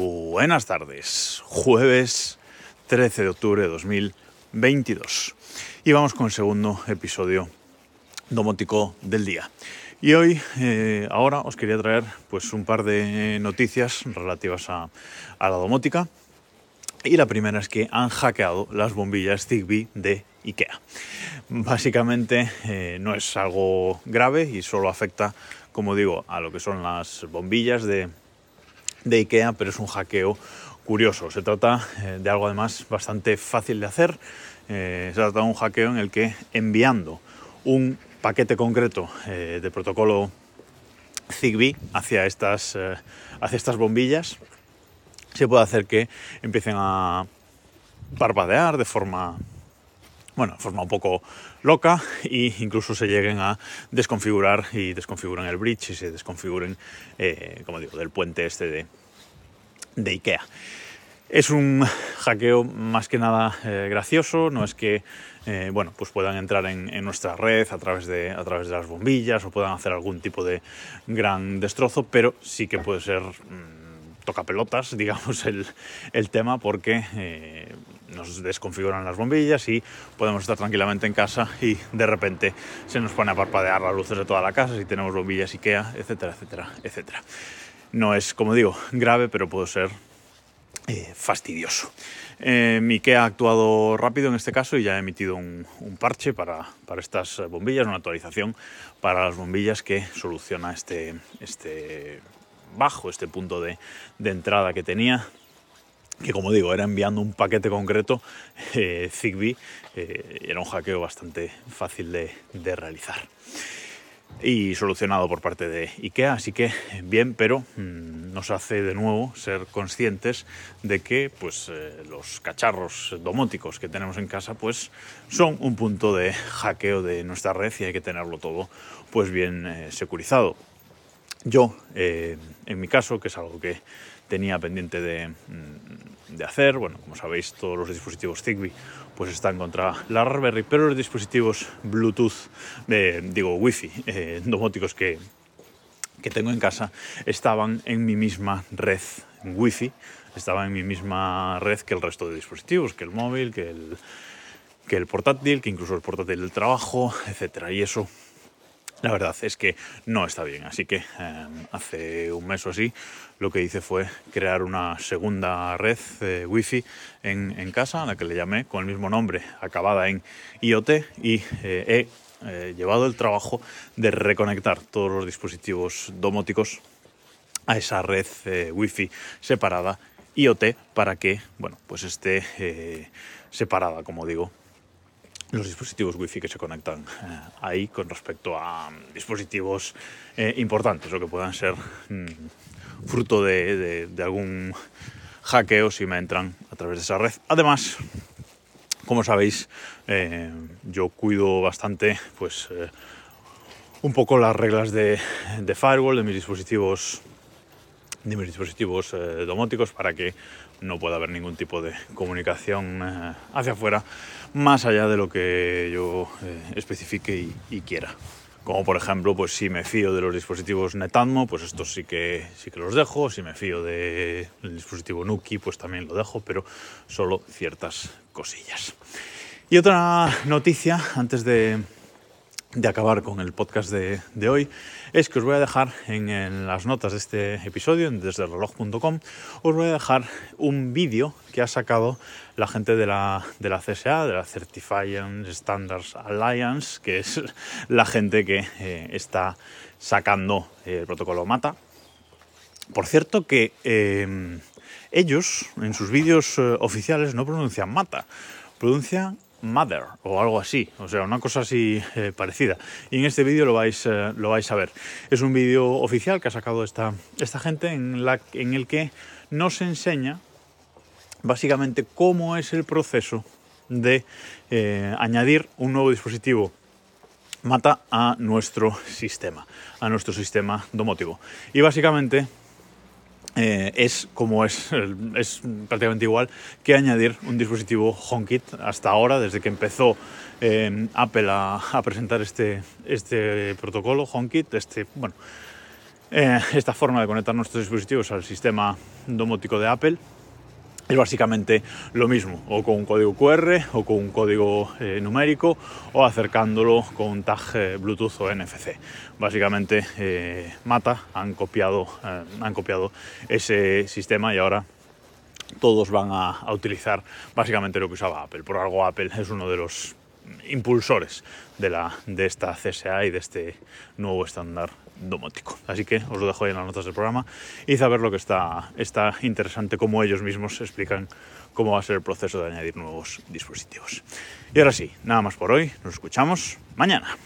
Buenas tardes, jueves 13 de octubre de 2022. Y vamos con el segundo episodio domótico del día. Y hoy, eh, ahora, os quería traer pues, un par de noticias relativas a, la domótica. Y la primera es que han hackeado las bombillas Zigbee de IKEA. Básicamente eh, no es algo grave y solo afecta, como digo, a lo que son las bombillas de, de IKEA, pero es un hackeo curioso. Se trata eh, de algo además bastante fácil de hacer. Eh, se trata de un hackeo en el que enviando un paquete concreto de protocolo Zigbee hacia estas, hacia estas bombillas, se puede hacer que empiecen a parpadear de forma bueno, de forma un poco loca e incluso se lleguen a desconfigurar y desconfiguran el bridge y se desconfiguren, eh, como digo, del puente este de, de IKEA. Es un hackeo más que nada eh, gracioso, no es que eh, bueno, pues puedan entrar en, nuestra red a través, de, a través de las bombillas o puedan hacer algún tipo de gran destrozo, pero sí que puede ser mmm, toca pelotas, digamos, el, el tema, porque nos desconfiguran las bombillas y podemos estar tranquilamente en casa y de repente se nos pone a parpadear las luces de toda la casa si tenemos bombillas IKEA, etcétera, etcétera, etcétera. No es, como digo, grave, pero puede ser eh, fastidioso. Eh, IKEA ha actuado rápido en este caso y ya ha emitido un, un parche para, para, estas bombillas, una actualización para las bombillas que soluciona este, este bajo, este punto de, de entrada que tenía que como digo, era enviando un paquete concreto eh, Zigbee, eh, era un hackeo bastante fácil de, realizar. Y solucionado por parte de IKEA, así que bien, pero mmm, nos hace de nuevo ser conscientes de que pues, eh, los cacharros domóticos que tenemos en casa pues, son un punto de hackeo de nuestra red y hay que tenerlo todo pues, bien securizado. Yo, en mi caso, que es algo que tenía pendiente de, de, hacer. Bueno, como sabéis, todos los dispositivos Zigbee pues están contra la Raspberry, pero los dispositivos Bluetooth, eh, digo Wi-Fi, eh, domóticos que, que tengo en casa, estaban en mi misma red Wi-Fi, estaban en mi misma red que el resto de dispositivos, que el móvil, que el, que el portátil, que incluso el portátil del trabajo, etcétera. Y eso la verdad es que no está bien, así que eh, hace un mes o así lo que hice fue crear una segunda red eh, wifi en, casa, a la que le llamé con el mismo nombre, acabada en IoT, y eh, he eh, llevado el trabajo de reconectar todos los dispositivos domóticos a esa red eh, wifi separada IoT para que, bueno, pues esté separada, como digo, los dispositivos wifi que se conectan eh, ahí con respecto a um, dispositivos eh, importantes o que puedan ser mm, fruto de, algún hackeo si me entran a través de esa red. Además, como sabéis, eh, yo cuido bastante pues un poco las reglas de, firewall de mis dispositivos de mis dispositivos eh, domóticos para que no pueda haber ningún tipo de comunicación eh, hacia afuera más allá de lo que yo eh, especifique y, quiera. Como por ejemplo, pues si me fío de los dispositivos Netatmo, pues estos sí que, sí que los dejo. Si me fío del de dispositivo Nuki, pues también lo dejo, pero solo ciertas cosillas. Y otra noticia, antes de, de acabar con el podcast de, hoy es que os voy a dejar en, en las notas de este episodio, desde el reloj.com, os voy a dejar un vídeo que ha sacado la gente de la, de la CSA, de la Certifying Standards Alliance, que es la gente que eh, está sacando el protocolo MATA. Por cierto que eh, ellos en sus vídeos eh, oficiales no pronuncian MATA, pronuncian Mother o algo así, o sea, una cosa así eh, parecida. Y en este vídeo lo vais, eh, lo vais a ver. Es un vídeo oficial que ha sacado esta, esta gente en, la, en el que nos enseña básicamente cómo es el proceso de eh, añadir un nuevo dispositivo mata a nuestro sistema, a nuestro sistema domótico. Y básicamente eh, es como es, es prácticamente igual que añadir un dispositivo HomeKit hasta ahora, desde que empezó eh, Apple a, presentar este, este protocolo HomeKit, este, bueno, Eh, esta forma de conectar nuestros dispositivos al sistema domótico de Apple es básicamente lo mismo, o con un código QR, o con un código eh, numérico, o acercándolo con un tag eh, Bluetooth o NFC. Básicamente eh, Mata han copiado, han copiado ese sistema y ahora todos van a, a utilizar básicamente lo que usaba Apple. Por algo Apple es uno de los impulsores de, la, de esta CSA y de este nuevo estándar domótico. Así que os lo dejo ahí en las notas del programa y saber lo que está, está interesante, cómo ellos mismos explican cómo va a ser el proceso de añadir nuevos dispositivos. Y ahora sí, nada más por hoy, nos escuchamos mañana.